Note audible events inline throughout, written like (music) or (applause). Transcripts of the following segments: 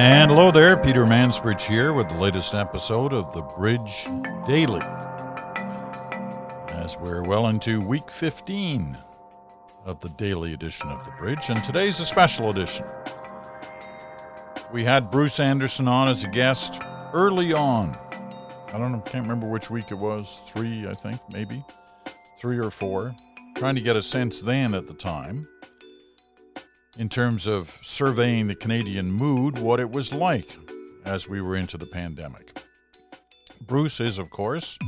And hello there, Peter Mansbridge here with the latest episode of the Bridge Daily. As we're well into week 15 of the daily edition of the Bridge, and today's a special edition. We had Bruce Anderson on as a guest early on. I don't know, can't remember which week it was, three, I think, maybe, three or four. Trying to get a sense then at the time in terms of surveying the Canadian mood, what it was like as we were into the pandemic. Bruce is, of course,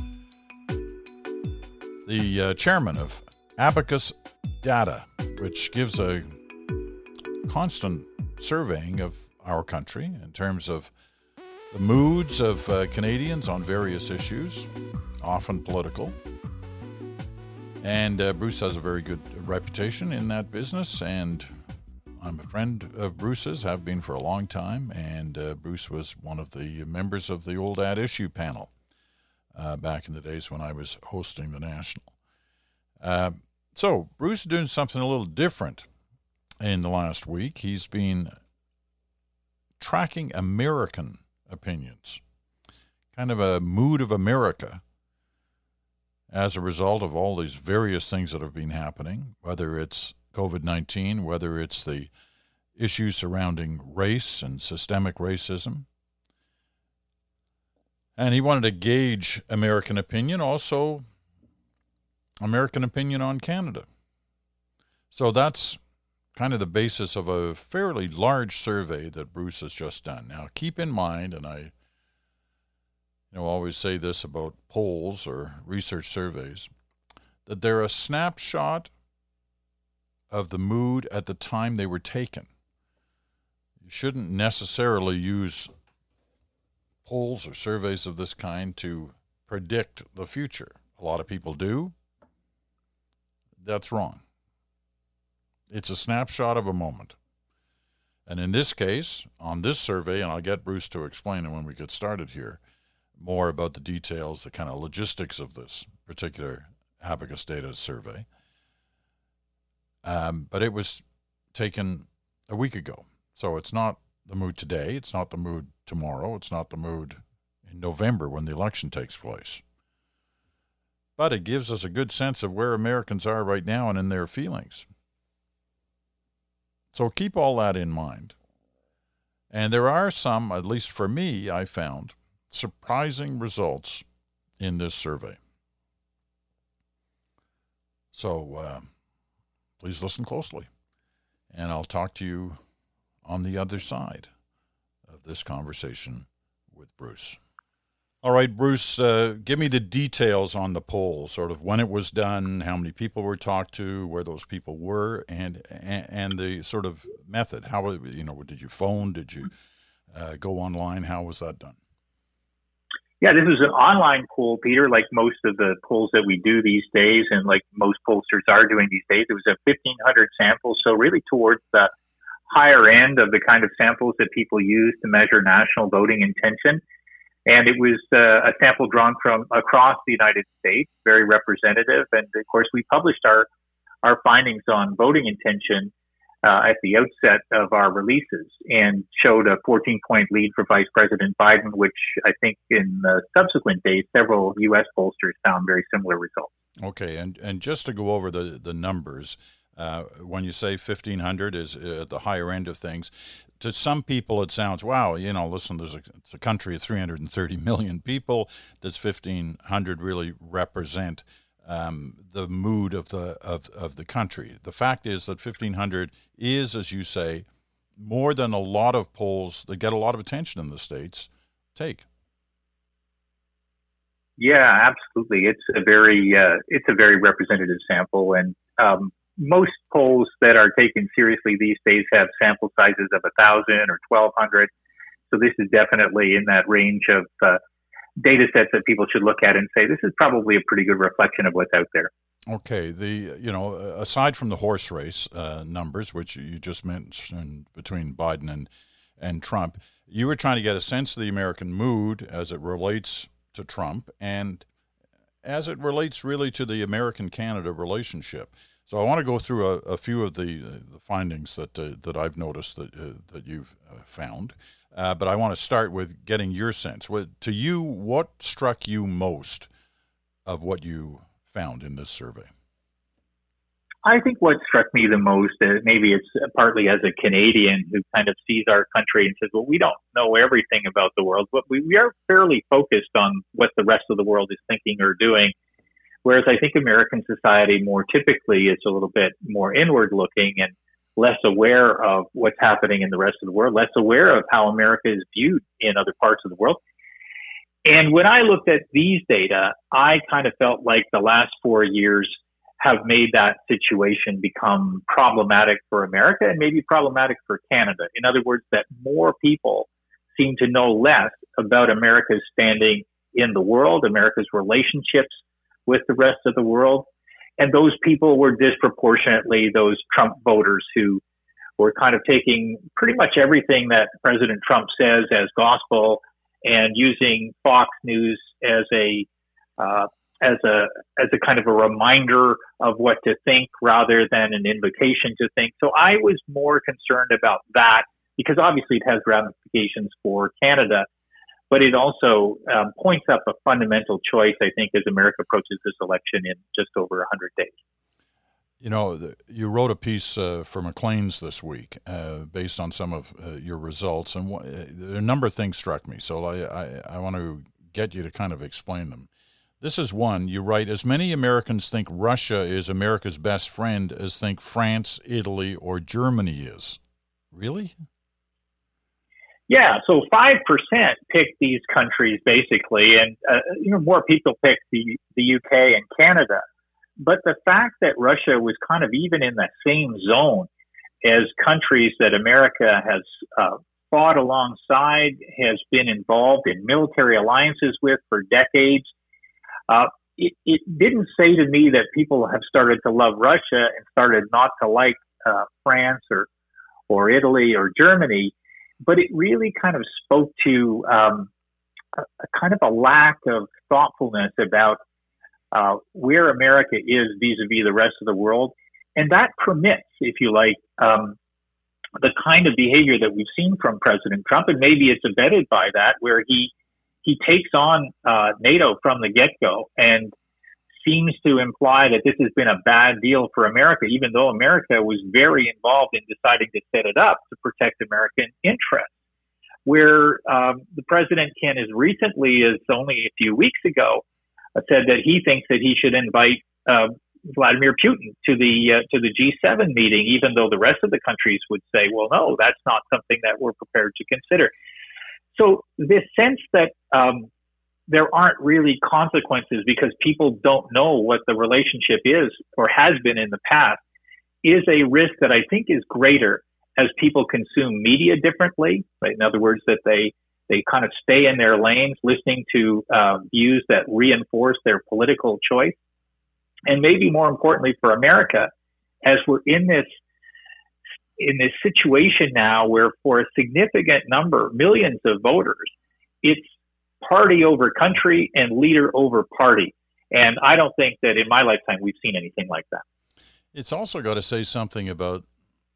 the uh, chairman of Abacus Data, which gives a constant surveying of our country in terms of the moods of uh, Canadians on various issues, often political. And uh, Bruce has a very good reputation in that business, and I'm a friend of Bruce's, have been for a long time, and uh, Bruce was one of the members of the old At Issue panel uh, back in the days when I was hosting the National. Uh, so, Bruce is doing something a little different in the last week. He's been tracking American opinions, kind of a mood of America as a result of all these various things that have been happening, whether it's COVID 19, whether it's the issues surrounding race and systemic racism. And he wanted to gauge American opinion, also American opinion on Canada. So that's kind of the basis of a fairly large survey that Bruce has just done. Now, keep in mind, and I you know, always say this about polls or research surveys, that they're a snapshot of the mood at the time they were taken. You shouldn't necessarily use polls or surveys of this kind to predict the future. A lot of people do. That's wrong. It's a snapshot of a moment. And in this case, on this survey, and I'll get Bruce to explain it when we get started here, more about the details, the kind of logistics of this particular Abacus data survey. Um, but it was taken a week ago. So it's not the mood today. It's not the mood tomorrow. It's not the mood in November when the election takes place. But it gives us a good sense of where Americans are right now and in their feelings. So keep all that in mind. And there are some, at least for me, I found, surprising results in this survey. So, uh, Please listen closely, and I'll talk to you on the other side of this conversation with Bruce. All right, Bruce, uh, give me the details on the poll, sort of when it was done, how many people were talked to, where those people were, and and, and the sort of method. How you know, did you phone? Did you uh, go online? How was that done? Yeah, this is an online poll, Peter, like most of the polls that we do these days and like most pollsters are doing these days. It was a 1,500 samples, so really towards the higher end of the kind of samples that people use to measure national voting intention. And it was uh, a sample drawn from across the United States, very representative. And of course, we published our, our findings on voting intention uh, at the outset of our releases and showed a 14 point lead for Vice President Biden, which I think in the subsequent days, several U.S. pollsters found very similar results. Okay, and, and just to go over the, the numbers, uh, when you say 1,500 is at uh, the higher end of things, to some people it sounds, wow, you know, listen, there's a, it's a country of 330 million people. Does 1,500 really represent um, the mood of the of, of the country. The fact is that 1500 is, as you say, more than a lot of polls that get a lot of attention in the states take. Yeah, absolutely. It's a very uh, it's a very representative sample, and um, most polls that are taken seriously these days have sample sizes of a thousand or twelve hundred. So this is definitely in that range of uh, data sets that people should look at and say this is probably a pretty good reflection of what's out there. Okay, the you know aside from the horse race uh, numbers, which you just mentioned between Biden and and Trump, you were trying to get a sense of the American mood as it relates to Trump and as it relates really to the American Canada relationship. So I want to go through a, a few of the, uh, the findings that uh, that I've noticed that uh, that you've uh, found. Uh, but I want to start with getting your sense. What, to you, what struck you most of what you found in this survey? I think what struck me the most, uh, maybe it's partly as a Canadian who kind of sees our country and says, well, we don't know everything about the world, but we, we are fairly focused on what the rest of the world is thinking or doing. Whereas I think American society more typically is a little bit more inward looking and less aware of what's happening in the rest of the world, less aware of how America is viewed in other parts of the world. And when I looked at these data, I kind of felt like the last four years have made that situation become problematic for America and maybe problematic for Canada. In other words, that more people seem to know less about America's standing in the world, America's relationships with the rest of the world. And those people were disproportionately those Trump voters who were kind of taking pretty much everything that President Trump says as gospel and using Fox News as a uh, as a as a kind of a reminder of what to think rather than an invitation to think. So I was more concerned about that because obviously it has ramifications for Canada, but it also um, points up a fundamental choice. I think as America approaches this election in just over 100 days. You know, you wrote a piece uh, for Maclean's this week uh, based on some of uh, your results, and uh, a number of things struck me. So I, I, I want to get you to kind of explain them. This is one. You write As many Americans think Russia is America's best friend as think France, Italy, or Germany is. Really? Yeah, so 5% pick these countries basically, and uh, you know, more people pick the, the UK and Canada. But the fact that Russia was kind of even in that same zone as countries that America has uh, fought alongside, has been involved in military alliances with for decades, uh, it, it, didn't say to me that people have started to love Russia and started not to like uh, France or or Italy or Germany, but it really kind of spoke to um, a, a, kind of a lack of thoughtfulness about uh, where America is vis-a-vis the rest of the world, and that permits, if you like, um, the kind of behavior that we've seen from President Trump, and maybe it's abetted by that, where he he takes on uh, NATO from the get go and seems to imply that this has been a bad deal for America, even though America was very involved in deciding to set it up to protect American interests. Where um, the president can, as recently as only a few weeks ago, uh, said that he thinks that he should invite uh, Vladimir Putin to the uh, to the G7 meeting, even though the rest of the countries would say, "Well, no, that's not something that we're prepared to consider." So this sense that um, there aren't really consequences because people don't know what the relationship is or has been in the past is a risk that I think is greater as people consume media differently. Right? In other words, that they they kind of stay in their lanes, listening to uh, views that reinforce their political choice, and maybe more importantly for America, as we're in this in this situation now where for a significant number, millions of voters, it's party over country and leader over party. And I don't think that in my lifetime we've seen anything like that. It's also got to say something about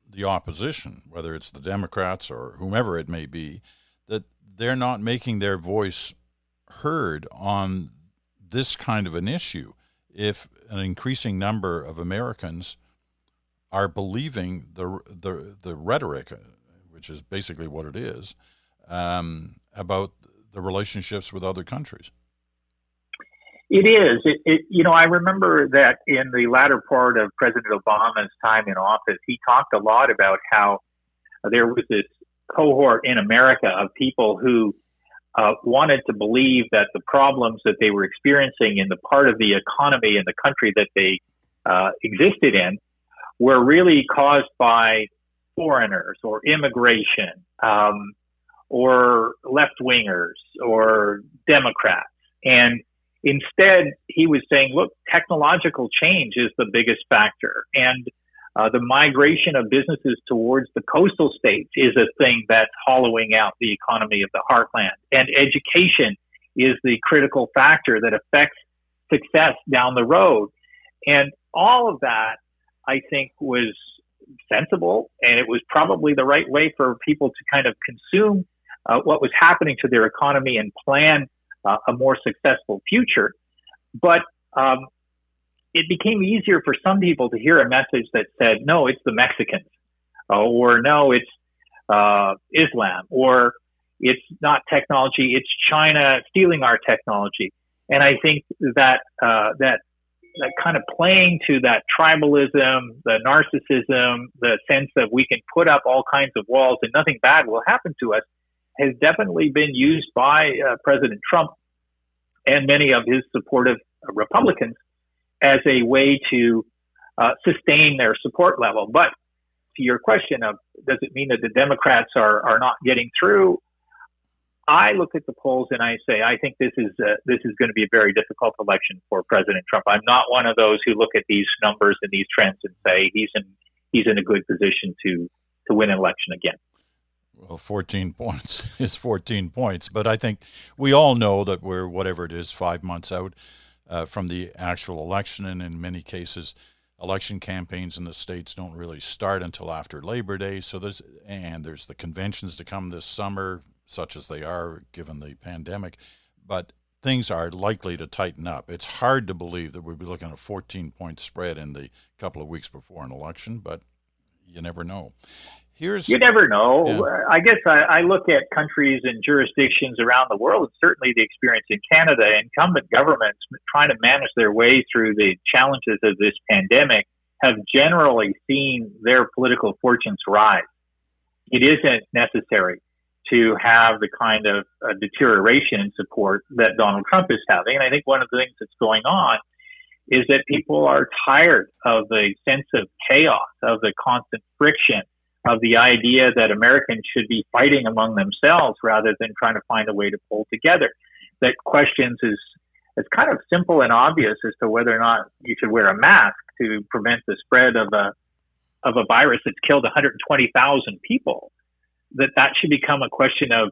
the opposition, whether it's the Democrats or whomever it may be, that they're not making their voice heard on this kind of an issue. If an increasing number of Americans are believing the the the rhetoric, which is basically what it is, um, about the relationships with other countries. It is. It, it, you know, I remember that in the latter part of President Obama's time in office, he talked a lot about how there was this cohort in America of people who uh, wanted to believe that the problems that they were experiencing in the part of the economy in the country that they uh, existed in were really caused by foreigners or immigration um, or left wingers or Democrats. And instead, he was saying, look, technological change is the biggest factor. And uh, the migration of businesses towards the coastal states is a thing that's hollowing out the economy of the heartland. And education is the critical factor that affects success down the road. And all of that I think was sensible and it was probably the right way for people to kind of consume uh, what was happening to their economy and plan uh, a more successful future. But um, it became easier for some people to hear a message that said, no, it's the Mexicans, uh, or no, it's uh, Islam, or it's not technology, it's China stealing our technology. And I think that uh, that that kind of playing to that tribalism, the narcissism, the sense that we can put up all kinds of walls and nothing bad will happen to us, has definitely been used by uh, President Trump and many of his supportive Republicans as a way to uh, sustain their support level. But to your question of does it mean that the Democrats are are not getting through? I look at the polls and I say I think this is uh, this is going to be a very difficult election for President Trump. I'm not one of those who look at these numbers and these trends and say he's in he's in a good position to to win an election again. Well, 14 (laughs) points is 14 points, but I think we all know that we're whatever it is, five months out uh, from the actual election, and in many cases, election campaigns in the states don't really start until after Labor Day. So there's and there's the conventions to come this summer, such as they are given the pandemic, but things are likely to tighten up. It's hard to believe that we'd be looking at a 14 point spread in the couple of weeks before an election, but you never know. Here's you never know. Yeah. I guess I, I, look at countries and jurisdictions around the world. And certainly, the experience in Canada, incumbent governments trying to manage their way through the challenges of this pandemic have generally seen their political fortunes rise. It isn't necessary to have the kind of uh, deterioration in support that Donald Trump is having. And I think one of the things that's going on is that people are tired of the sense of chaos, of the constant friction of the idea that Americans should be fighting among themselves rather than trying to find a way to pull together. That questions is it's kind of simple and obvious as to whether or not you should wear a mask to prevent the spread of a of a virus that's killed 120,000 people. That that should become a question of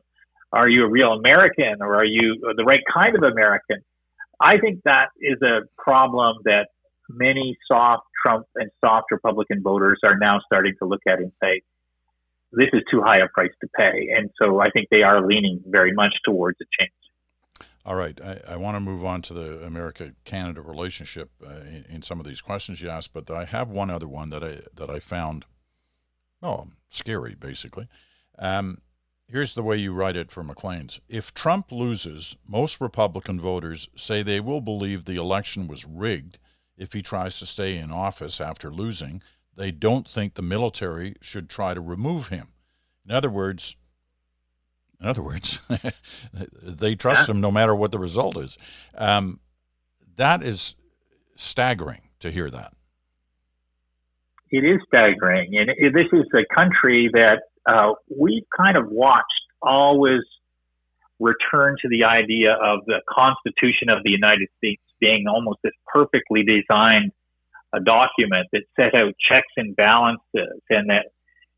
are you a real American or are you the right kind of American? I think that is a problem that many soft Trump and soft Republican voters are now starting to look at and say, this is too high a price to pay. And so I think they are leaning very much towards a change. All right. I, I want to move on to the America Canada relationship uh, in, in, some of these questions you asked, but I have one other one that I, that I found, oh, scary, basically. Um, here's the way you write it for Maclean's. If Trump loses, most Republican voters say they will believe the election was rigged if he tries to stay in office after losing. They don't think the military should try to remove him. In other words, in other words, (laughs) they trust him no matter what the result is. Um, that is staggering to hear that. It is staggering, and this is a country that uh, we've kind of watched always return to the idea of the Constitution of the United States being almost this perfectly designed a document that set out checks and balances and that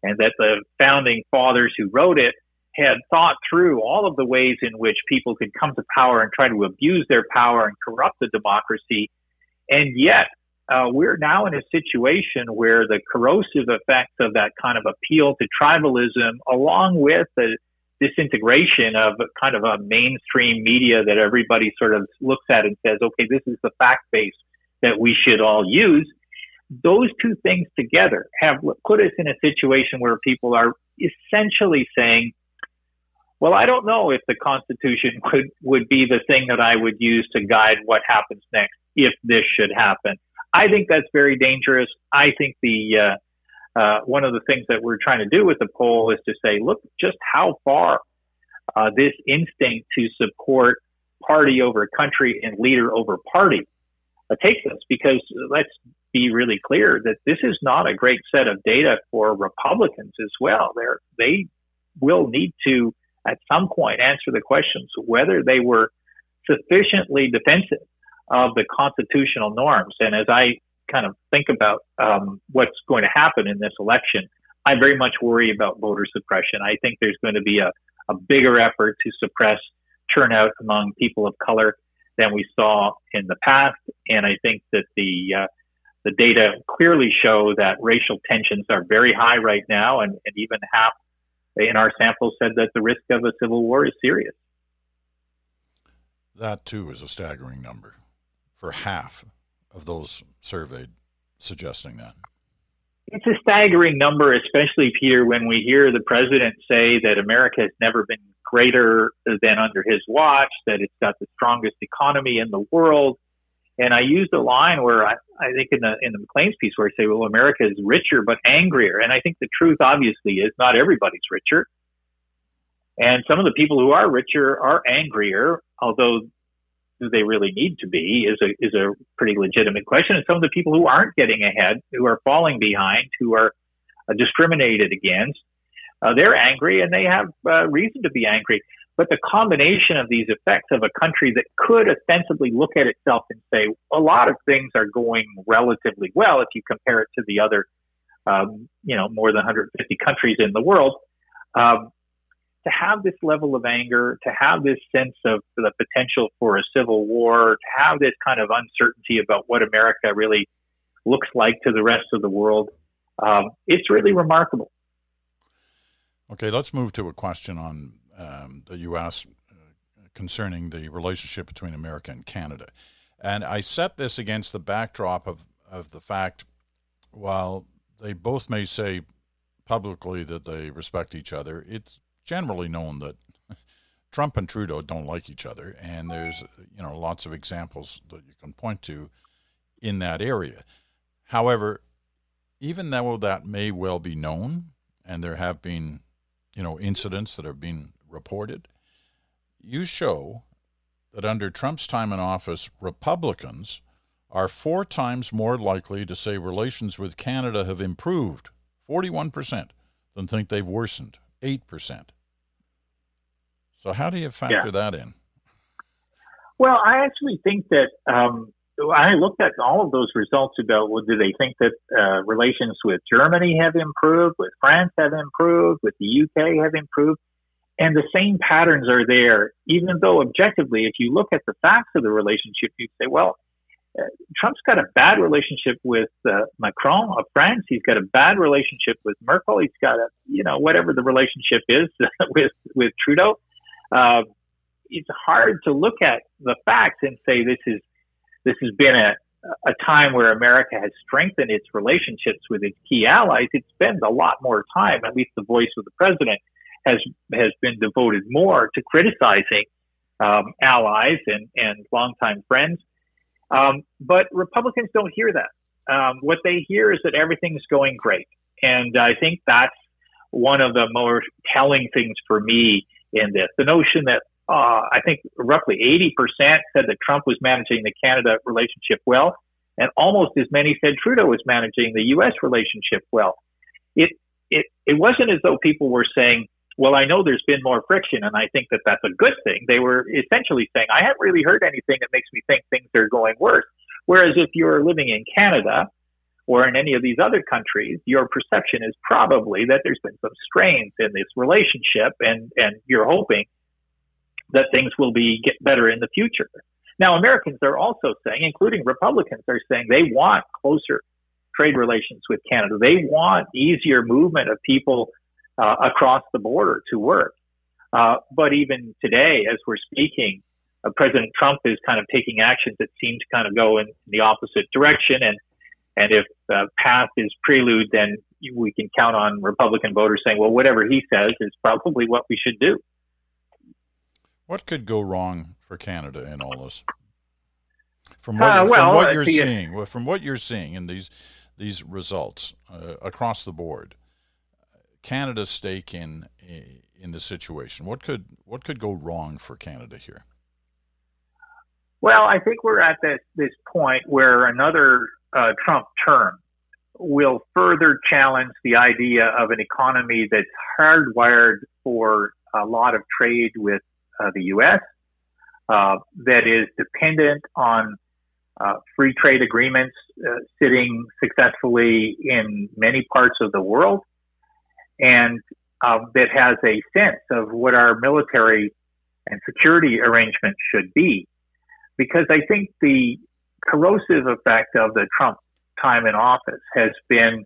and that the founding fathers who wrote it had thought through all of the ways in which people could come to power and try to abuse their power and corrupt the democracy. And yet, uh, we're now in a situation where the corrosive effects of that kind of appeal to tribalism, along with the disintegration of kind of a mainstream media that everybody sort of looks at and says, okay, this is the fact base that we should all use. Those two things together have put us in a situation where people are essentially saying, well, I don't know if the Constitution (laughs) would, would be the thing that I would use to guide what happens next if this should happen. I think that's very dangerous. I think the uh, uh, one of the things that we're trying to do with the poll is to say, look, just how far uh, this instinct to support party over country and leader over party uh, takes us. Because let's be really clear that this is not a great set of data for Republicans as well. They're, they will need to, at some point, answer the questions whether they were sufficiently defensive of the constitutional norms. And as I kind of think about um, what's going to happen in this election, I very much worry about voter suppression. I think there's going to be a, a bigger effort to suppress turnout among people of color than we saw in the past. And I think that the uh, the data clearly show that racial tensions are very high right now, and, and even half in our sample said that the risk of a civil war is serious. That too is a staggering number for half of those surveyed suggesting that. It's a staggering number, especially, Peter, when we hear the president say that America has never been greater than under his watch, that it's got the strongest economy in the world. And I used a line where I, I think in the in the Maclean's piece where I say, well, America is richer but angrier. And I think the truth obviously is not everybody's richer. And some of the people who are richer are angrier, although do they really need to be is a is a pretty legitimate question. And some of the people who aren't getting ahead, who are falling behind, who are uh, discriminated against, uh, they're angry and they have uh, reason to be angry. But the combination of these effects of a country that could ostensibly look at itself and say a lot of things are going relatively well if you compare it to the other, um, you know, more than 150 countries in the world. Um, to have this level of anger, to have this sense of the potential for a civil war, to have this kind of uncertainty about what America really looks like to the rest of the world, um, it's really remarkable. Okay, let's move to a question on um, that you asked uh, concerning the relationship between America and Canada, and I set this against the backdrop of of the fact, while they both may say publicly that they respect each other, it's generally known that (laughs) Trump and Trudeau don't like each other, and there's you know lots of examples that you can point to in that area. However, even though that may well be known, and there have been you know incidents that have been reported, you show that under Trump's time in office, Republicans are four times more likely to say relations with Canada have improved, 41%, than think they've worsened, 8%. So how do you factor yeah. that in? Well, I actually think that um, I looked at all of those results about well, do they think that uh, relations with Germany have improved, with France have improved, with the UK have improved, and the same patterns are there. Even though objectively, if you look at the facts of the relationship, you say, well, uh, Trump's got a bad relationship with uh, Macron of France. He's got a bad relationship with Merkel. He's got a, you know, whatever the relationship is (laughs) with with Trudeau uh, it's hard to look at the facts and say this is this has been a a time where America has strengthened its relationships with its key allies. It spends a lot more time, at least the voice of the president has has been devoted more to criticizing um, allies and and longtime friends. Um, but Republicans don't hear that. Um, what they hear is that everything's going great, and I think that's one of the more telling things for me in this. The notion that uh, I think roughly 80% said that Trump was managing the Canada relationship well, and almost as many said Trudeau was managing the U.S. relationship well. It it it wasn't as though people were saying, "Well, I know there's been more friction, and I think that that's a good thing." They were essentially saying, "I haven't really heard anything that makes me think things are going worse." Whereas if you're living in Canada or in any of these other countries, your perception is probably that there's been some strains in this relationship and, and you're hoping that things will be get better in the future. Now, Americans are also saying, including Republicans, are saying they want closer trade relations with Canada. They want easier movement of people uh, across the border to work. Uh, but even today, as we're speaking, uh, President Trump is kind of taking actions that seem to kind of go in the opposite direction. And and if the path is prelude, then we can count on Republican voters saying, well, whatever he says is probably what we should do. What could go wrong for Canada in all this? From what, uh, well, from what uh, you're seeing, from what you're seeing in these these results uh, across the board, Canada's stake in in the situation. What could what could go wrong for Canada here? Well, I think we're at this this point where another uh, Trump term will further challenge the idea of an economy that's hardwired for a lot of trade with uh, the U.S., uh, that is dependent on uh, free trade agreements uh, sitting successfully in many parts of the world, and um, that has a sense of what our military and security arrangements should be. Because I think the corrosive effect of the Trump time in office has been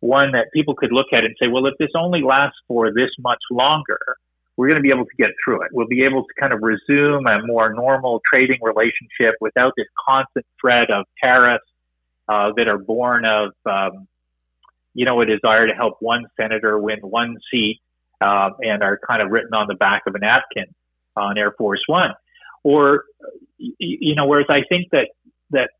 one that people could look at and say, well, if this only lasts for this much longer, we're going to be able to get through it. We'll be able to kind of resume a more normal trading relationship without this constant threat of tariffs uh, that are born of, um, you know, a desire to help one senator win one seat uh, and are kind of written on the back of a napkin on Air Force One. Or, you know, whereas I think that that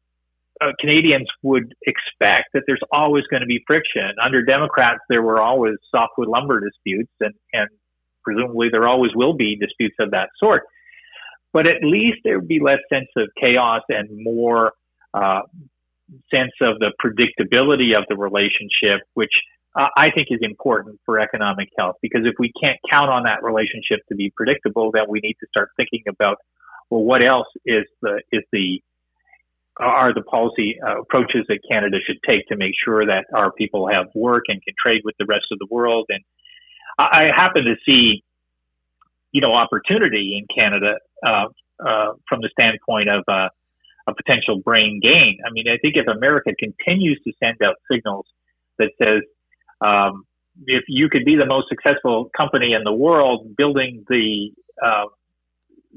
uh, Canadians would expect that there's always going to be friction. Under Democrats, there were always softwood lumber disputes, and, and presumably there always will be disputes of that sort. But at least there would be less sense of chaos and more uh, sense of the predictability of the relationship, which uh, I think is important for economic health. Because if we can't count on that relationship to be predictable, then we need to start thinking about well, what else is the is the are the policy uh, approaches that Canada should take to make sure that our people have work and can trade with the rest of the world. And I, happen to see, you know, opportunity in Canada uh, uh, from the standpoint of uh, a potential brain gain. I mean, I think if America continues to send out signals that says, um, if you could be the most successful company in the world building the uh,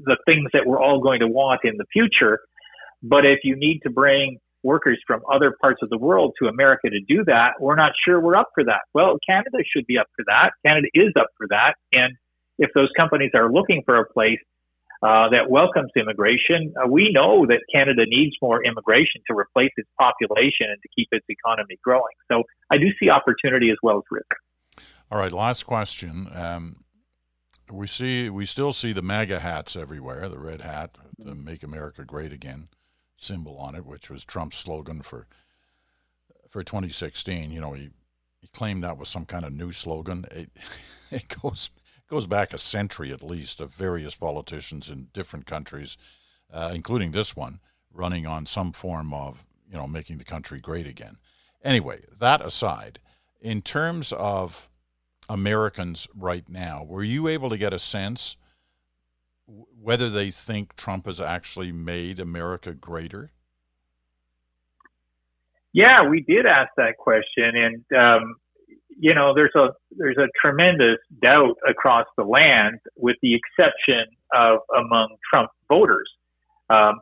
the things that we're all going to want in the future, but if you need to bring workers from other parts of the world to America to do that, we're not sure we're up for that. Well, Canada should be up for that. Canada is up for that. And if those companies are looking for a place uh, that welcomes immigration, uh, we know that Canada needs more immigration to replace its population and to keep its economy growing. So I do see opportunity as well as risk. All right, last question. Um, we see we still see the MAGA hats everywhere, the red hat, the make America great again symbol on it, which was Trump's slogan for for 2016. You know, he, he claimed that was some kind of new slogan. It, (laughs) it goes goes back a century at least of various politicians in different countries, uh, including this one, running on some form of you know making the country great again. Anyway, that aside, in terms of Americans right now, were you able to get a sense? Whether they think Trump has actually made America greater? Yeah, we did ask that question, and um, you know, there's a there's a tremendous doubt across the land, with the exception of among Trump voters. Um,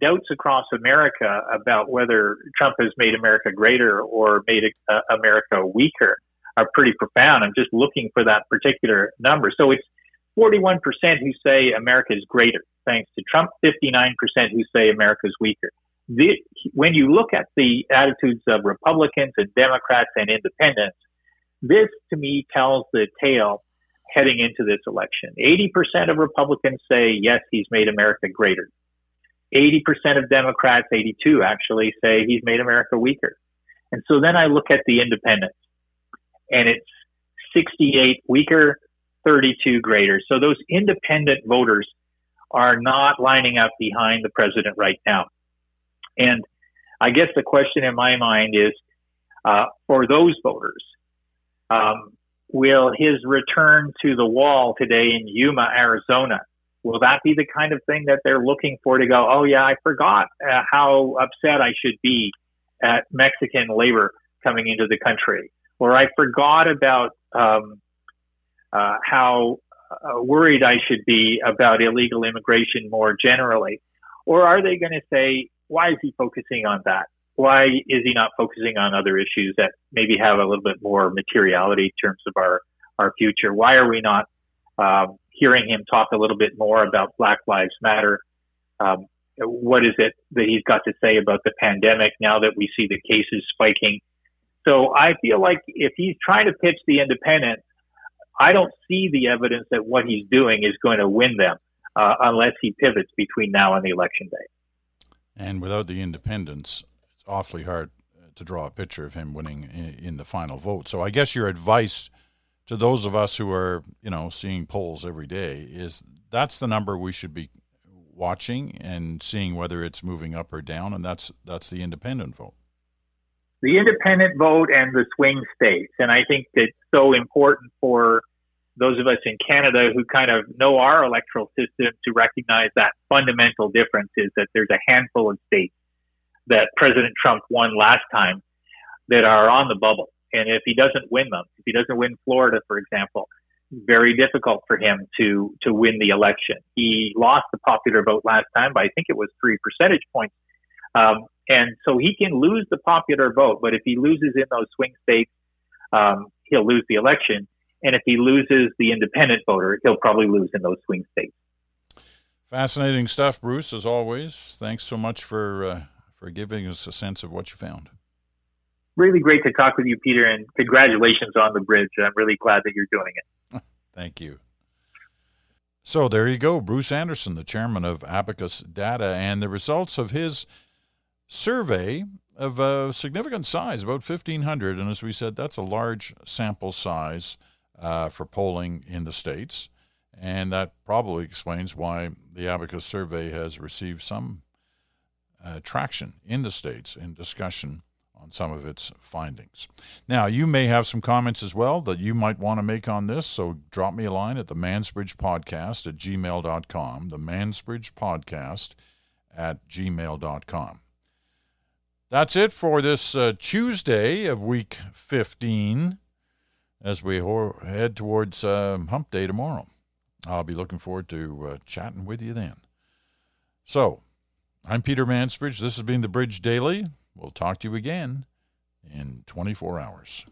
doubts across America about whether Trump has made America greater or made uh, America weaker are pretty profound. I'm just looking for that particular number. So it's 41% who say America is greater thanks to Trump, 59% who say America is weaker. The, when you look at the attitudes of Republicans and Democrats and independents, this to me tells the tale heading into this election. 80% of Republicans say, yes, he's made America greater. 80% of Democrats, 82 actually, say he's made America weaker. And so then I look at the independents and it's 68 weaker, 32 graders. So those independent voters are not lining up behind the president right now. And I guess the question in my mind is, uh, for those voters, um, will his return to the wall today in Yuma, Arizona, will that be the kind of thing that they're looking for to go, oh yeah, I forgot uh, how upset I should be at Mexican labor coming into the country, or I forgot about um, uh, how uh, worried I should be about illegal immigration more generally? Or are they going to say, why is he focusing on that? Why is he not focusing on other issues that maybe have a little bit more materiality in terms of our, our future? Why are we not um, hearing him talk a little bit more about Black Lives Matter? Um, what is it that he's got to say about the pandemic now that we see the cases spiking? So I feel like if he's trying to pitch the independent I don't see the evidence that what he's doing is going to win them uh, unless he pivots between now and the election day. And without the independents, it's awfully hard to draw a picture of him winning in, in the final vote. So I guess your advice to those of us who are, you know, seeing polls every day is that's the number we should be watching and seeing whether it's moving up or down, and that's that's the independent vote the independent vote and the swing states. And I think that's so important for those of us in Canada who kind of know our electoral system to recognize that fundamental difference is that there's a handful of states that President Trump won last time that are on the bubble. And if he doesn't win them, if he doesn't win Florida, for example, very difficult for him to to win the election. He lost the popular vote last time by I think it was three percentage points, um, and so he can lose the popular vote. But if he loses in those swing states, um, he'll lose the election. And if he loses the independent voter, he'll probably lose in those swing states. Fascinating stuff, Bruce. As always, thanks so much for uh, for giving us a sense of what you found. Really great to talk with you, Peter, and congratulations on the bridge. I'm really glad that you're doing it. (laughs) Thank you. So there you go, Bruce Anderson, the chairman of Abacus Data, and the results of his survey of a significant size, about 1,500. And as we said, that's a large sample size uh, for polling in the states. And that probably explains why the Abacus survey has received some uh, traction in the states in discussion on some of its findings. Now, you may have some comments as well that you might want to make on this, so drop me a line at the Mansbridge Podcast at gmail.com, the Mansbridge Podcast at gmail.com. That's it for this uh, Tuesday of week 15 as we ho- head towards uh, Hump Day tomorrow. I'll be looking forward to uh, chatting with you then. So, I'm Peter Mansbridge. This has been the Bridge Daily. We'll talk to you again in 24 hours.